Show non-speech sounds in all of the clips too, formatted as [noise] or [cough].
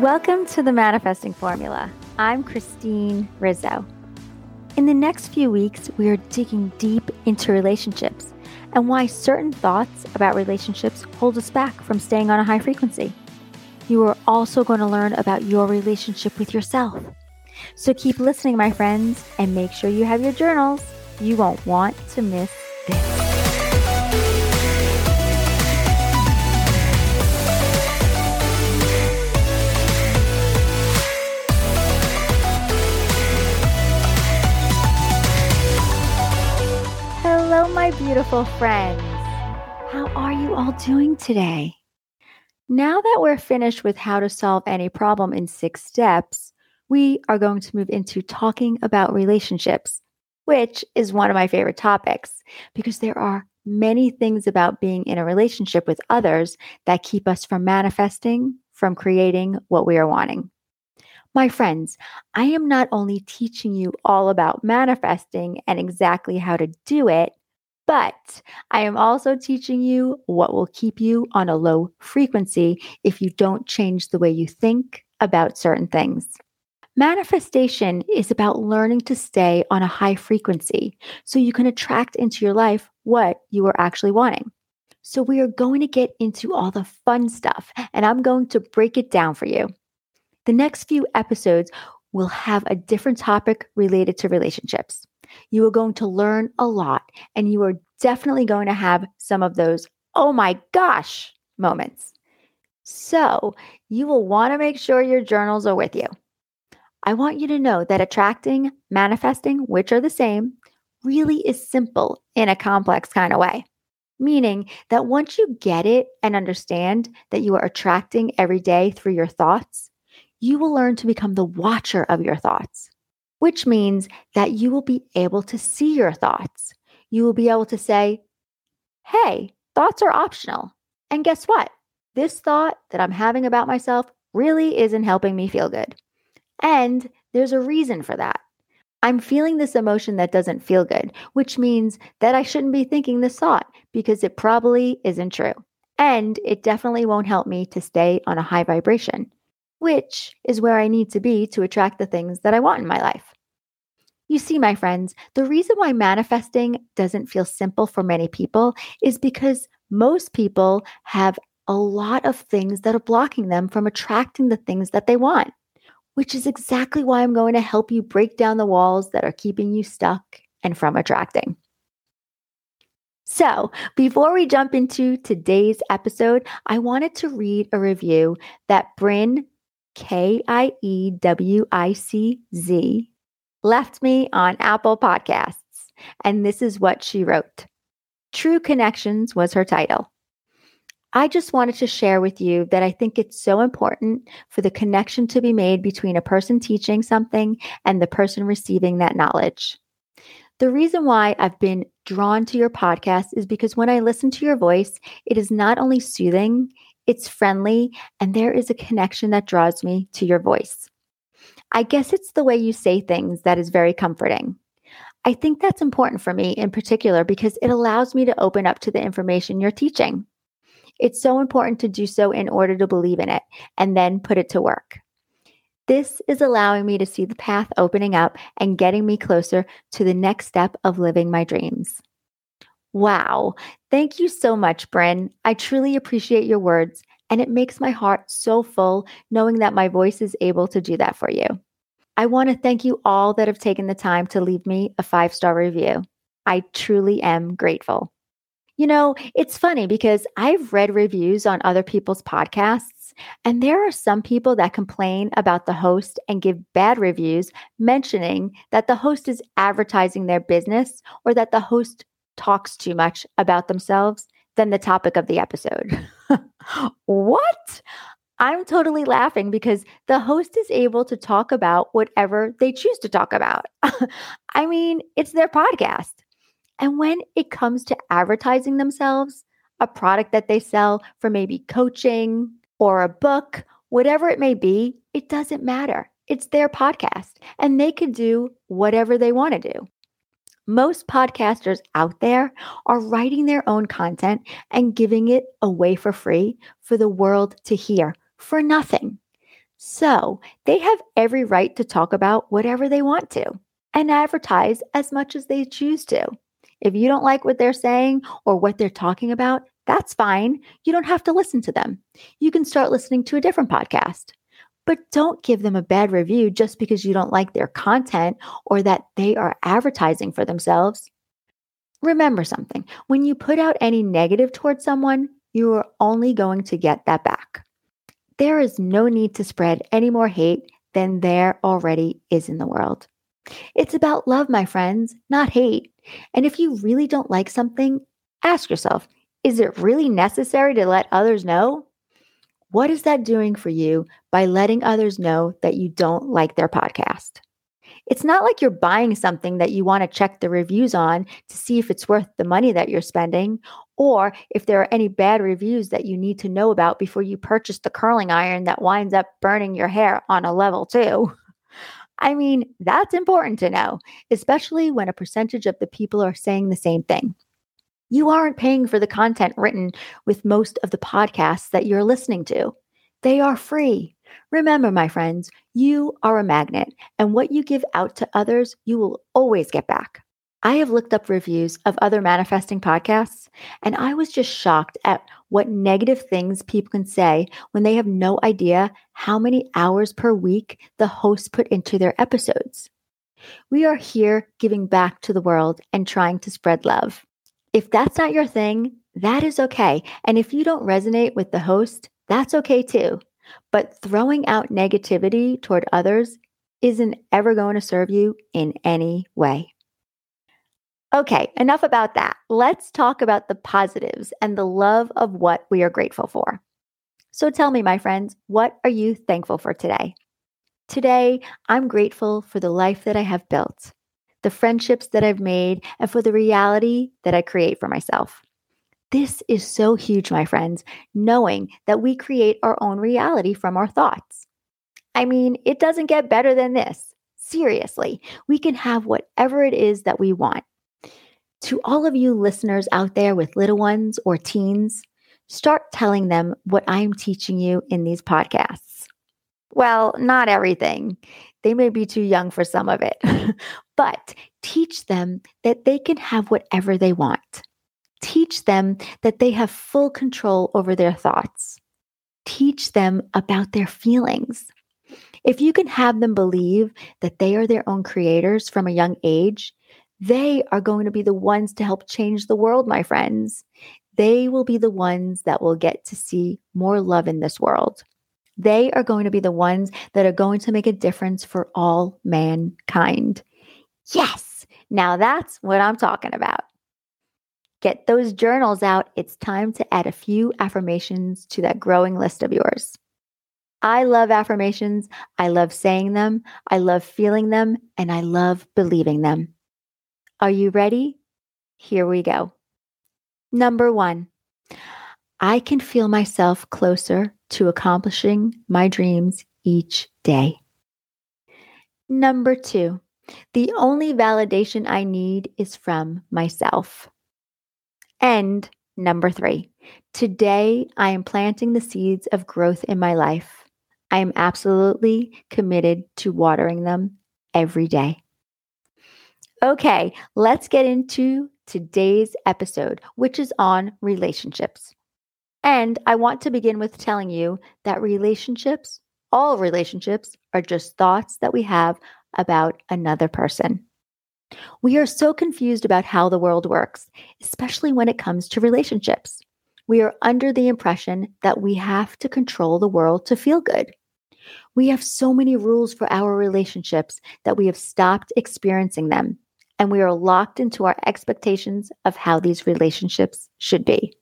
Welcome to the Manifesting Formula. I'm Christine Rizzo. In the next few weeks, we are digging deep into relationships and why certain thoughts about relationships hold us back from staying on a high frequency. You are also going to learn about your relationship with yourself. So keep listening, my friends, and make sure you have your journals. You won't want to miss my beautiful friends. How are you all doing today? Now that we're finished with how to solve any problem in six steps, we are going to move into talking about relationships, which is one of my favorite topics because there are many things about being in a relationship with others that keep us from manifesting, from creating what we are wanting. My friends, I am not only teaching you all about manifesting and exactly how to do it, but I am also teaching you what will keep you on a low frequency if you don't change the way you think about certain things. Manifestation is about learning to stay on a high frequency so you can attract into your life what you are actually wanting. So, we are going to get into all the fun stuff, and I'm going to break it down for you. The next few episodes will have a different topic related to relationships. You are going to learn a lot, and you are definitely going to have some of those, oh my gosh, moments. So, you will want to make sure your journals are with you. I want you to know that attracting, manifesting, which are the same, really is simple in a complex kind of way. Meaning that once you get it and understand that you are attracting every day through your thoughts, you will learn to become the watcher of your thoughts which means that you will be able to see your thoughts. You will be able to say, hey, thoughts are optional. And guess what? This thought that I'm having about myself really isn't helping me feel good. And there's a reason for that. I'm feeling this emotion that doesn't feel good, which means that I shouldn't be thinking this thought because it probably isn't true. And it definitely won't help me to stay on a high vibration which is where I need to be to attract the things that I want in my life. You see, my friends, the reason why manifesting doesn't feel simple for many people is because most people have a lot of things that are blocking them from attracting the things that they want, which is exactly why I'm going to help you break down the walls that are keeping you stuck and from attracting. So, before we jump into today's episode, I wanted to read a review that Bryn K I E W I C Z, left me on Apple Podcasts. And this is what she wrote True Connections was her title. I just wanted to share with you that I think it's so important for the connection to be made between a person teaching something and the person receiving that knowledge. The reason why I've been drawn to your podcast is because when I listen to your voice, it is not only soothing, it's friendly, and there is a connection that draws me to your voice. I guess it's the way you say things that is very comforting. I think that's important for me in particular because it allows me to open up to the information you're teaching. It's so important to do so in order to believe in it and then put it to work. This is allowing me to see the path opening up and getting me closer to the next step of living my dreams. Wow. Thank you so much, Bryn. I truly appreciate your words, and it makes my heart so full knowing that my voice is able to do that for you. I want to thank you all that have taken the time to leave me a five star review. I truly am grateful. You know, it's funny because I've read reviews on other people's podcasts, and there are some people that complain about the host and give bad reviews, mentioning that the host is advertising their business or that the host talks too much about themselves than the topic of the episode. [laughs] what? I'm totally laughing because the host is able to talk about whatever they choose to talk about. [laughs] I mean, it's their podcast. And when it comes to advertising themselves, a product that they sell for maybe coaching or a book, whatever it may be, it doesn't matter. It's their podcast and they can do whatever they want to do. Most podcasters out there are writing their own content and giving it away for free for the world to hear for nothing. So they have every right to talk about whatever they want to and advertise as much as they choose to. If you don't like what they're saying or what they're talking about, that's fine. You don't have to listen to them. You can start listening to a different podcast. But don't give them a bad review just because you don't like their content or that they are advertising for themselves. Remember something when you put out any negative towards someone, you are only going to get that back. There is no need to spread any more hate than there already is in the world. It's about love, my friends, not hate. And if you really don't like something, ask yourself is it really necessary to let others know? What is that doing for you by letting others know that you don't like their podcast? It's not like you're buying something that you want to check the reviews on to see if it's worth the money that you're spending or if there are any bad reviews that you need to know about before you purchase the curling iron that winds up burning your hair on a level two. I mean, that's important to know, especially when a percentage of the people are saying the same thing. You aren't paying for the content written with most of the podcasts that you're listening to. They are free. Remember, my friends, you are a magnet, and what you give out to others, you will always get back. I have looked up reviews of other manifesting podcasts, and I was just shocked at what negative things people can say when they have no idea how many hours per week the hosts put into their episodes. We are here giving back to the world and trying to spread love. If that's not your thing, that is okay. And if you don't resonate with the host, that's okay too. But throwing out negativity toward others isn't ever going to serve you in any way. Okay, enough about that. Let's talk about the positives and the love of what we are grateful for. So tell me, my friends, what are you thankful for today? Today, I'm grateful for the life that I have built the friendships that I've made, and for the reality that I create for myself. This is so huge, my friends, knowing that we create our own reality from our thoughts. I mean, it doesn't get better than this. Seriously, we can have whatever it is that we want. To all of you listeners out there with little ones or teens, start telling them what I'm teaching you in these podcasts. Well, not everything. They may be too young for some of it, [laughs] but teach them that they can have whatever they want. Teach them that they have full control over their thoughts. Teach them about their feelings. If you can have them believe that they are their own creators from a young age, they are going to be the ones to help change the world, my friends. They will be the ones that will get to see more love in this world. They are going to be the ones that are going to make a difference for all mankind. Yes, now that's what I'm talking about. Get those journals out. It's time to add a few affirmations to that growing list of yours. I love affirmations. I love saying them. I love feeling them. And I love believing them. Are you ready? Here we go. Number one, I can feel myself closer to accomplishing my dreams each day. Number two, the only validation I need is from myself. And number three, today I am planting the seeds of growth in my life. I am absolutely committed to watering them every day. Okay, let's get into today's episode, which is on relationships. And I want to begin with telling you that relationships, all relationships, are just thoughts that we have about another person. We are so confused about how the world works, especially when it comes to relationships. We are under the impression that we have to control the world to feel good. We have so many rules for our relationships that we have stopped experiencing them, and we are locked into our expectations of how these relationships should be.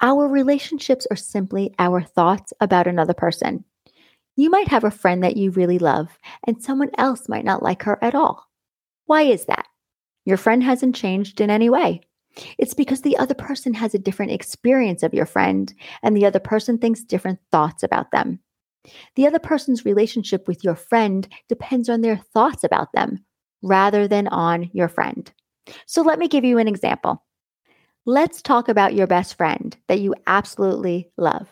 Our relationships are simply our thoughts about another person. You might have a friend that you really love, and someone else might not like her at all. Why is that? Your friend hasn't changed in any way. It's because the other person has a different experience of your friend, and the other person thinks different thoughts about them. The other person's relationship with your friend depends on their thoughts about them rather than on your friend. So let me give you an example. Let's talk about your best friend that you absolutely love.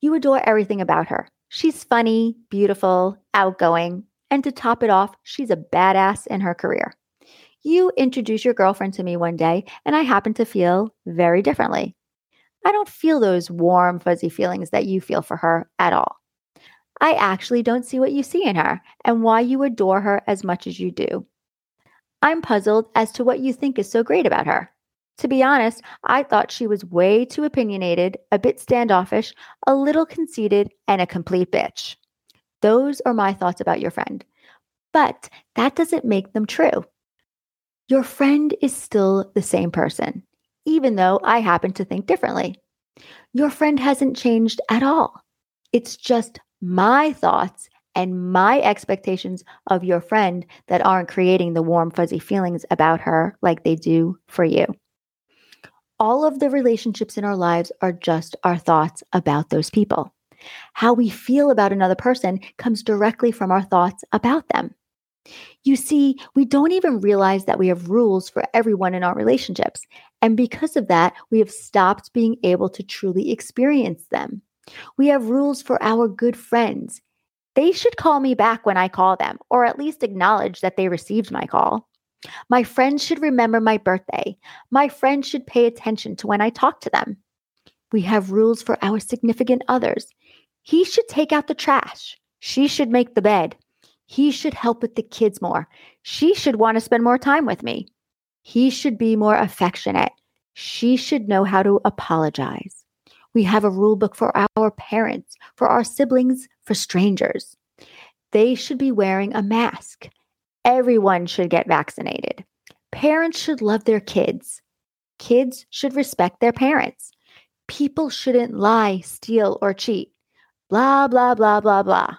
You adore everything about her. She's funny, beautiful, outgoing, and to top it off, she's a badass in her career. You introduce your girlfriend to me one day, and I happen to feel very differently. I don't feel those warm, fuzzy feelings that you feel for her at all. I actually don't see what you see in her and why you adore her as much as you do. I'm puzzled as to what you think is so great about her. To be honest, I thought she was way too opinionated, a bit standoffish, a little conceited, and a complete bitch. Those are my thoughts about your friend. But that doesn't make them true. Your friend is still the same person, even though I happen to think differently. Your friend hasn't changed at all. It's just my thoughts and my expectations of your friend that aren't creating the warm, fuzzy feelings about her like they do for you. All of the relationships in our lives are just our thoughts about those people. How we feel about another person comes directly from our thoughts about them. You see, we don't even realize that we have rules for everyone in our relationships. And because of that, we have stopped being able to truly experience them. We have rules for our good friends. They should call me back when I call them, or at least acknowledge that they received my call. My friends should remember my birthday. My friends should pay attention to when I talk to them. We have rules for our significant others. He should take out the trash. She should make the bed. He should help with the kids more. She should want to spend more time with me. He should be more affectionate. She should know how to apologize. We have a rule book for our parents, for our siblings, for strangers. They should be wearing a mask. Everyone should get vaccinated. Parents should love their kids. Kids should respect their parents. People shouldn't lie, steal, or cheat. Blah, blah, blah, blah, blah.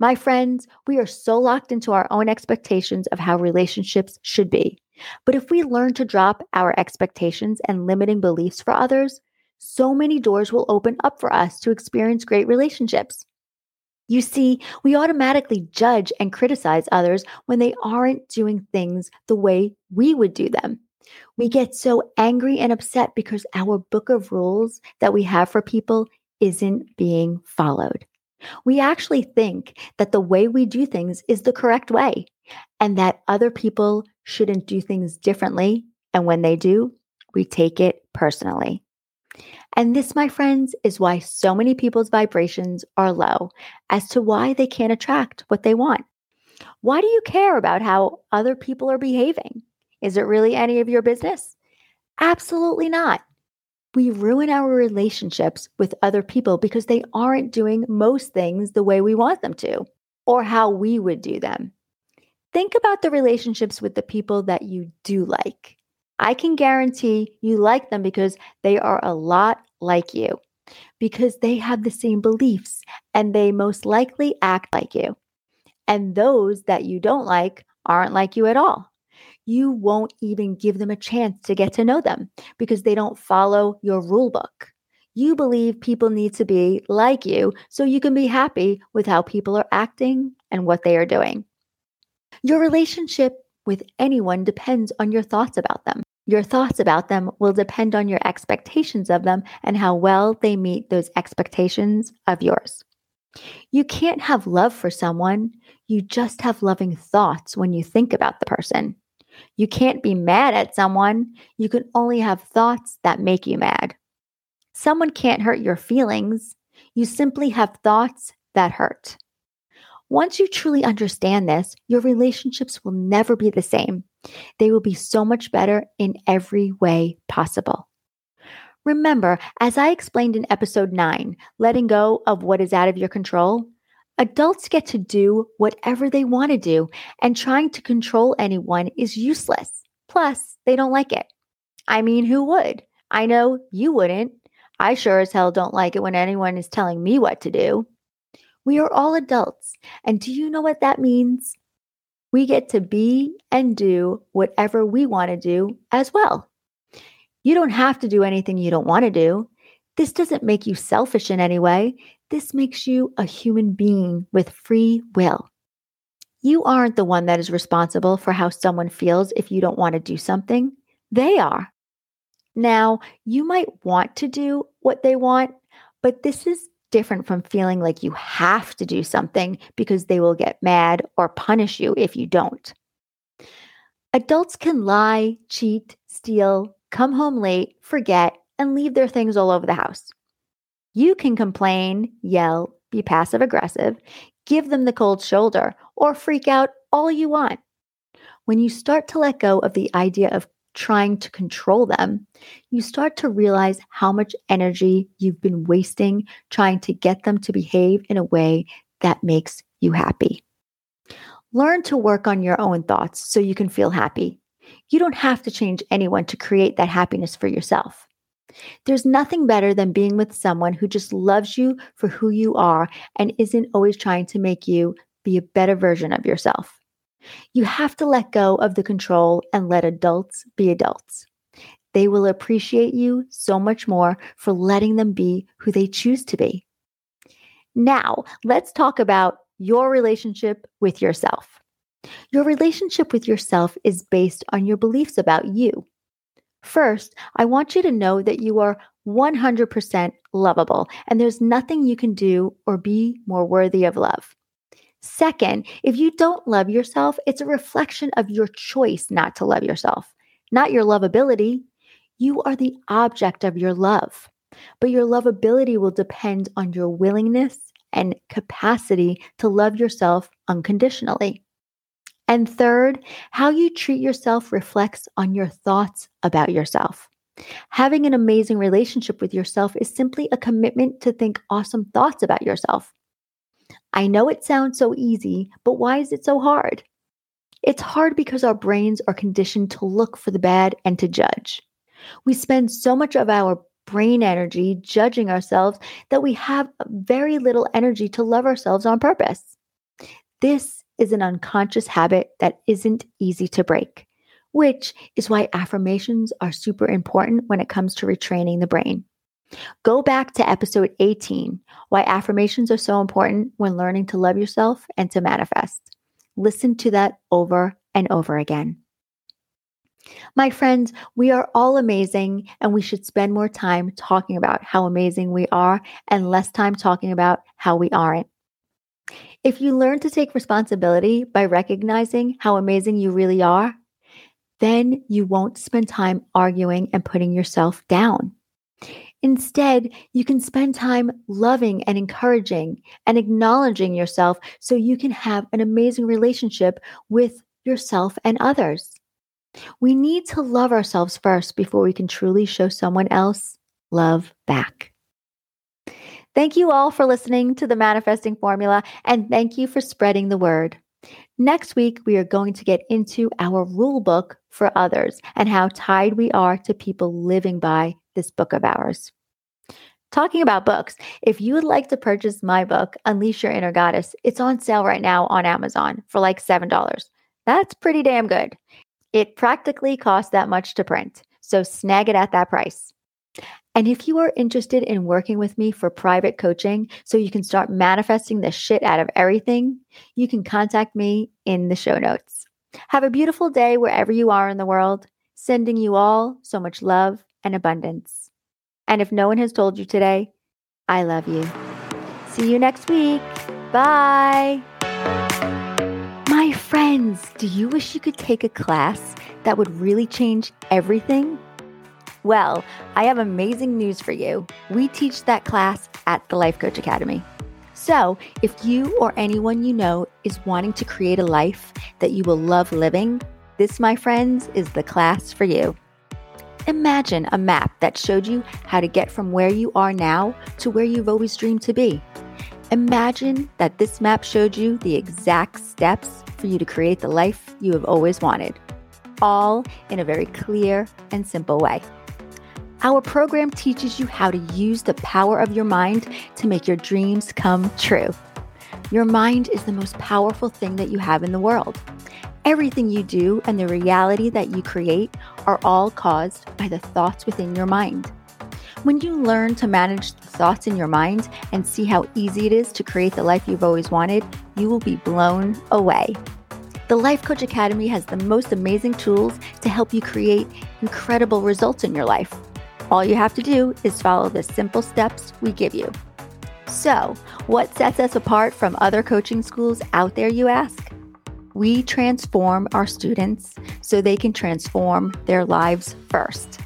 My friends, we are so locked into our own expectations of how relationships should be. But if we learn to drop our expectations and limiting beliefs for others, so many doors will open up for us to experience great relationships. You see, we automatically judge and criticize others when they aren't doing things the way we would do them. We get so angry and upset because our book of rules that we have for people isn't being followed. We actually think that the way we do things is the correct way and that other people shouldn't do things differently. And when they do, we take it personally. And this, my friends, is why so many people's vibrations are low as to why they can't attract what they want. Why do you care about how other people are behaving? Is it really any of your business? Absolutely not. We ruin our relationships with other people because they aren't doing most things the way we want them to or how we would do them. Think about the relationships with the people that you do like. I can guarantee you like them because they are a lot like you, because they have the same beliefs and they most likely act like you. And those that you don't like aren't like you at all. You won't even give them a chance to get to know them because they don't follow your rule book. You believe people need to be like you so you can be happy with how people are acting and what they are doing. Your relationship with anyone depends on your thoughts about them. Your thoughts about them will depend on your expectations of them and how well they meet those expectations of yours. You can't have love for someone, you just have loving thoughts when you think about the person. You can't be mad at someone, you can only have thoughts that make you mad. Someone can't hurt your feelings, you simply have thoughts that hurt. Once you truly understand this, your relationships will never be the same. They will be so much better in every way possible. Remember, as I explained in episode 9, letting go of what is out of your control, adults get to do whatever they want to do, and trying to control anyone is useless. Plus, they don't like it. I mean, who would? I know you wouldn't. I sure as hell don't like it when anyone is telling me what to do. We are all adults. And do you know what that means? We get to be and do whatever we want to do as well. You don't have to do anything you don't want to do. This doesn't make you selfish in any way. This makes you a human being with free will. You aren't the one that is responsible for how someone feels if you don't want to do something. They are. Now, you might want to do what they want, but this is different from feeling like you have to do something because they will get mad or punish you if you don't. Adults can lie, cheat, steal, come home late, forget, and leave their things all over the house. You can complain, yell, be passive aggressive, give them the cold shoulder, or freak out all you want. When you start to let go of the idea of trying to control them, you start to realize how much energy you've been wasting trying to get them to behave in a way that makes you happy. Learn to work on your own thoughts so you can feel happy. You don't have to change anyone to create that happiness for yourself. There's nothing better than being with someone who just loves you for who you are and isn't always trying to make you be a better version of yourself. You have to let go of the control and let adults be adults. They will appreciate you so much more for letting them be who they choose to be. Now, let's talk about your relationship with yourself. Your relationship with yourself is based on your beliefs about you. First, I want you to know that you are 100% lovable and there's nothing you can do or be more worthy of love. Second, if you don't love yourself, it's a reflection of your choice not to love yourself, not your lovability. You are the object of your love, but your lovability will depend on your willingness and capacity to love yourself unconditionally. And third, how you treat yourself reflects on your thoughts about yourself. Having an amazing relationship with yourself is simply a commitment to think awesome thoughts about yourself. I know it sounds so easy, but why is it so hard? It's hard because our brains are conditioned to look for the bad and to judge. We spend so much of our brain energy judging ourselves that we have very little energy to love ourselves on purpose. This is an unconscious habit that isn't easy to break, which is why affirmations are super important when it comes to retraining the brain. Go back to episode 18 Why Affirmations Are So Important When Learning to Love Yourself and to Manifest. Listen to that over and over again. My friends, we are all amazing, and we should spend more time talking about how amazing we are and less time talking about how we aren't. If you learn to take responsibility by recognizing how amazing you really are, then you won't spend time arguing and putting yourself down. Instead, you can spend time loving and encouraging and acknowledging yourself so you can have an amazing relationship with yourself and others. We need to love ourselves first before we can truly show someone else love back. Thank you all for listening to the Manifesting Formula and thank you for spreading the word. Next week, we are going to get into our rule book for others and how tied we are to people living by this book of ours. Talking about books, if you would like to purchase my book, Unleash Your Inner Goddess, it's on sale right now on Amazon for like $7. That's pretty damn good. It practically costs that much to print, so snag it at that price. And if you are interested in working with me for private coaching so you can start manifesting the shit out of everything, you can contact me in the show notes. Have a beautiful day wherever you are in the world, sending you all so much love and abundance. And if no one has told you today, I love you. See you next week. Bye. My friends, do you wish you could take a class that would really change everything? Well, I have amazing news for you. We teach that class at the Life Coach Academy. So, if you or anyone you know is wanting to create a life that you will love living, this, my friends, is the class for you. Imagine a map that showed you how to get from where you are now to where you've always dreamed to be. Imagine that this map showed you the exact steps for you to create the life you have always wanted, all in a very clear and simple way. Our program teaches you how to use the power of your mind to make your dreams come true. Your mind is the most powerful thing that you have in the world. Everything you do and the reality that you create are all caused by the thoughts within your mind. When you learn to manage the thoughts in your mind and see how easy it is to create the life you've always wanted, you will be blown away. The Life Coach Academy has the most amazing tools to help you create incredible results in your life. All you have to do is follow the simple steps we give you. So, what sets us apart from other coaching schools out there, you ask? We transform our students so they can transform their lives first.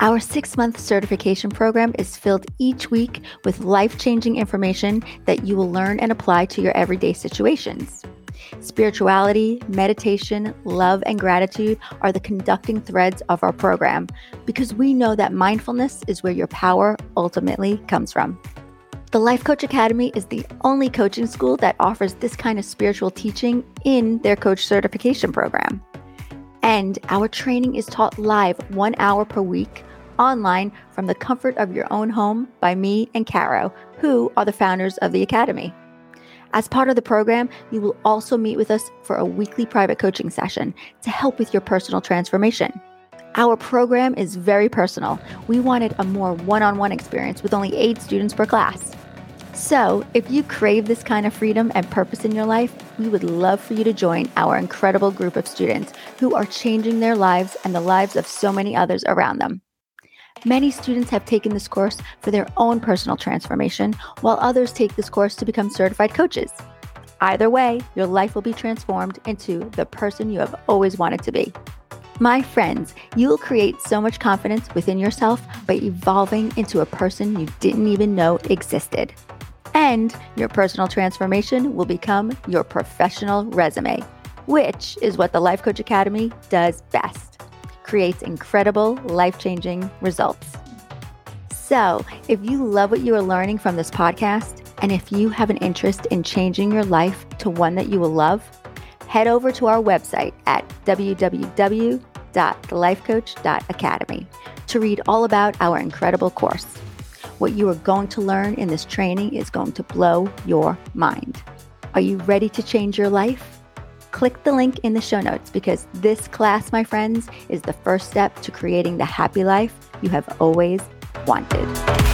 Our six month certification program is filled each week with life changing information that you will learn and apply to your everyday situations. Spirituality, meditation, love, and gratitude are the conducting threads of our program because we know that mindfulness is where your power ultimately comes from. The Life Coach Academy is the only coaching school that offers this kind of spiritual teaching in their coach certification program. And our training is taught live one hour per week online from the comfort of your own home by me and Caro, who are the founders of the Academy. As part of the program, you will also meet with us for a weekly private coaching session to help with your personal transformation. Our program is very personal. We wanted a more one on one experience with only eight students per class. So, if you crave this kind of freedom and purpose in your life, we would love for you to join our incredible group of students who are changing their lives and the lives of so many others around them. Many students have taken this course for their own personal transformation, while others take this course to become certified coaches. Either way, your life will be transformed into the person you have always wanted to be. My friends, you will create so much confidence within yourself by evolving into a person you didn't even know existed and your personal transformation will become your professional resume, which is what the Life Coach Academy does best creates incredible, life changing results. So, if you love what you are learning from this podcast, and if you have an interest in changing your life to one that you will love, head over to our website at www.thelifecoach.academy to read all about our incredible course. What you are going to learn in this training is going to blow your mind. Are you ready to change your life? Click the link in the show notes because this class, my friends, is the first step to creating the happy life you have always wanted.